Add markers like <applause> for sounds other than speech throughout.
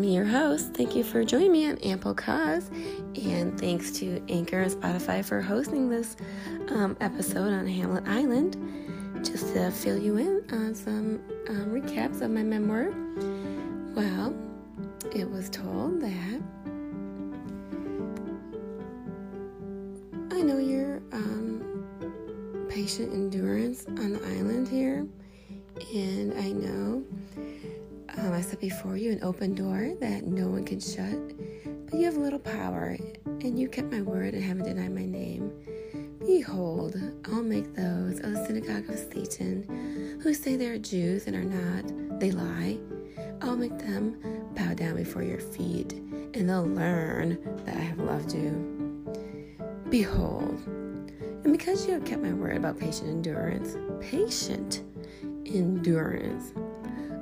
me, your host. Thank you for joining me on Ample Cause. And thanks to Anchor and Spotify for hosting this um, episode on Hamlet Island. Just to fill you in on some um, recaps of my memoir. Well, it was told that I know your um, patient endurance on the island here, and I know um, I set before you an open door that no one can shut, but you have little power, and you kept my word and haven't denied my name. Behold, I'll make those of the synagogue of Satan who say they are Jews and are not, they lie. I'll make them bow down before your feet, and they'll learn that I have loved you. Behold, and because you have kept my word about patient endurance, patient endurance,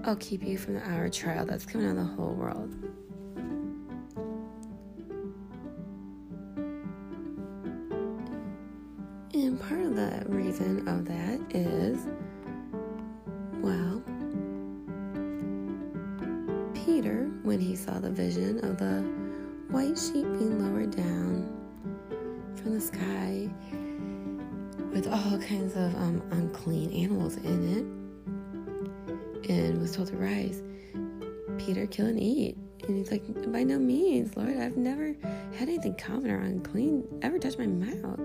I'll keep you from the hour trial that's coming on the whole world. And part of the reason of that is, well, Peter, when he saw the vision of the white sheep being lowered down from the sky with all kinds of um, unclean animals in it, and was told to rise, Peter, kill and eat. And he's like, by no means, Lord, I've never had anything common or unclean ever touch my mouth.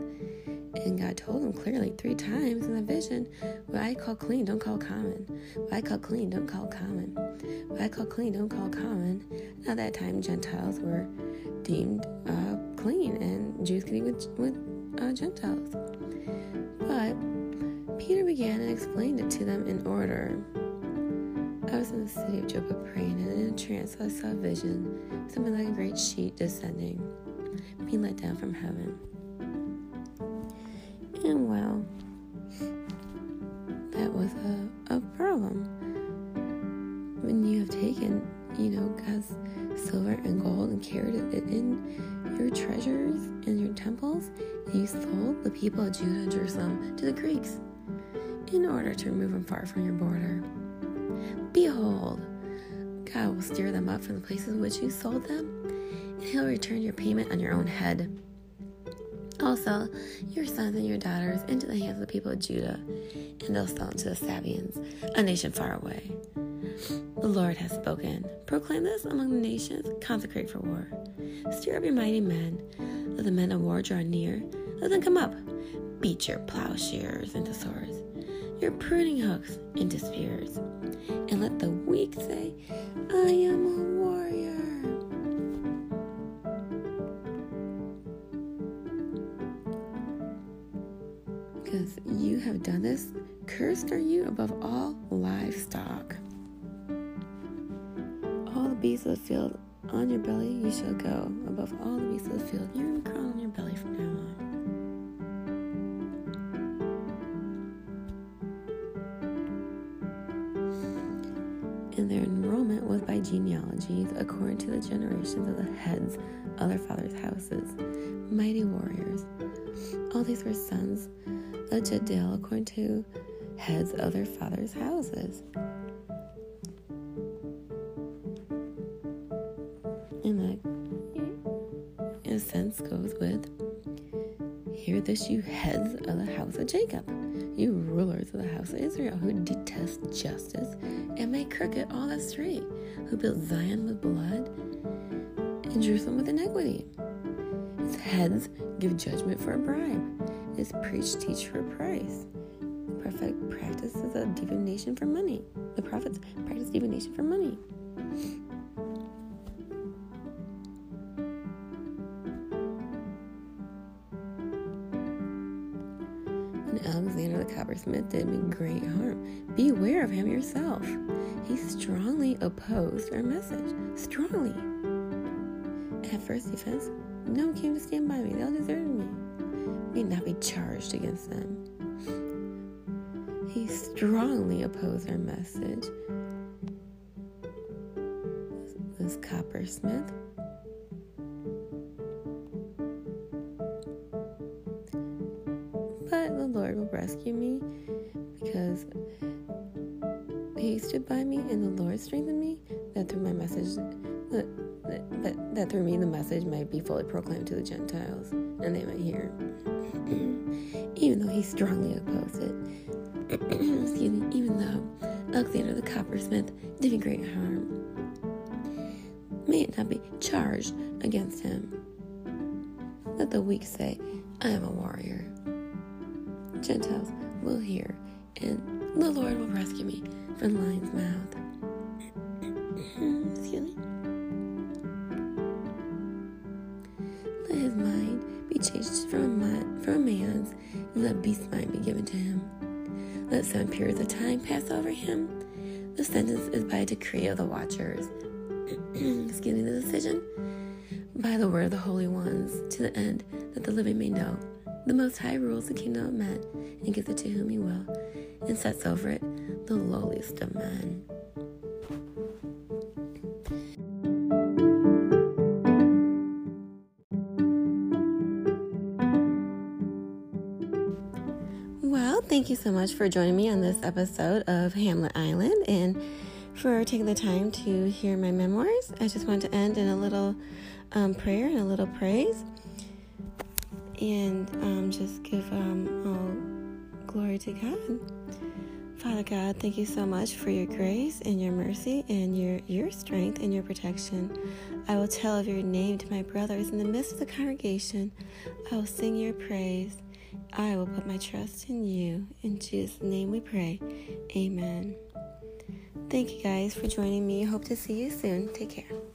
And God told him clearly three times in the vision, what I call clean, don't call common. What I call clean, don't call common. What I call clean, don't call common. Now, that time, Gentiles were deemed uh, clean, and Jews could eat with, with uh, Gentiles. But Peter began and explained it to them in order. I was in the city of Joppa praying, and in a trance I saw a vision, something like a great sheet descending, being let down from heaven. And well, that was a, a problem. When you have taken, you know, God's silver and gold and carried it in your treasures and your temples, and you sold the people of Judah and Jerusalem to the Greeks in order to remove them far from your border. Behold, God will stir them up from the places which you sold them, and he'll return your payment on your own head. Also, your sons and your daughters into the hands of the people of Judah, and they'll sell them to the Sabaeans, a nation far away. The Lord has spoken. Proclaim this among the nations, consecrate for war. Stir up your mighty men. Let the men of war draw near. Let them come up. Beat your plowshares into swords, your pruning hooks into spears. And let the weak say, I am a warrior. Because you have done this, cursed are you above all livestock. All the beasts of the field on your belly you shall go, above all the beasts of the field. You're And their enrollment was by genealogies according to the generations of the heads of their fathers' houses, mighty warriors. All these were sons of Jediel according to heads of their fathers' houses. And that, in a sense, goes with Hear this, you heads of the house of Jacob, you rulers of the house of Israel, who detest justice and make crooked all that's straight, who built Zion with blood and Jerusalem with iniquity. Its heads give judgment for a bribe, its priests teach for a price. The prophet practices a divination for money. The prophets practice divination for money. Alexander the coppersmith did me great harm. Beware of him yourself. He strongly opposed our message. Strongly. At first defense, no one came to stand by me. They all deserted me. May not be charged against them. He strongly opposed our message. This coppersmith. Lord will rescue me because He stood by me and the Lord strengthened me. That through my message, that that through me the message might be fully proclaimed to the Gentiles, and they might hear. <clears throat> even though he strongly opposed it. <clears throat> Excuse me, even though Alexander the coppersmith did me great harm. May it not be charged against him. Let the weak say, I am a warrior. Gentiles will hear, and the Lord will rescue me from the lion's mouth. Excuse me. Let his mind be changed from man, from man's, and let beast's mind be given to him. Let seven periods of time pass over him. The sentence is by decree of the watchers. <clears throat> Excuse me, the decision by the word of the holy ones, to the end that the living may know. The Most High rules the kingdom of men and gives it to whom he will, and sets over it the lowliest of men. Well, thank you so much for joining me on this episode of Hamlet Island and for taking the time to hear my memoirs. I just want to end in a little um, prayer and a little praise and um, just give um, all glory to God. Father God, thank you so much for your grace and your mercy and your, your strength and your protection. I will tell of your name to my brothers in the midst of the congregation. I will sing your praise. I will put my trust in you. In Jesus' name we pray. Amen. Thank you guys for joining me. Hope to see you soon. Take care.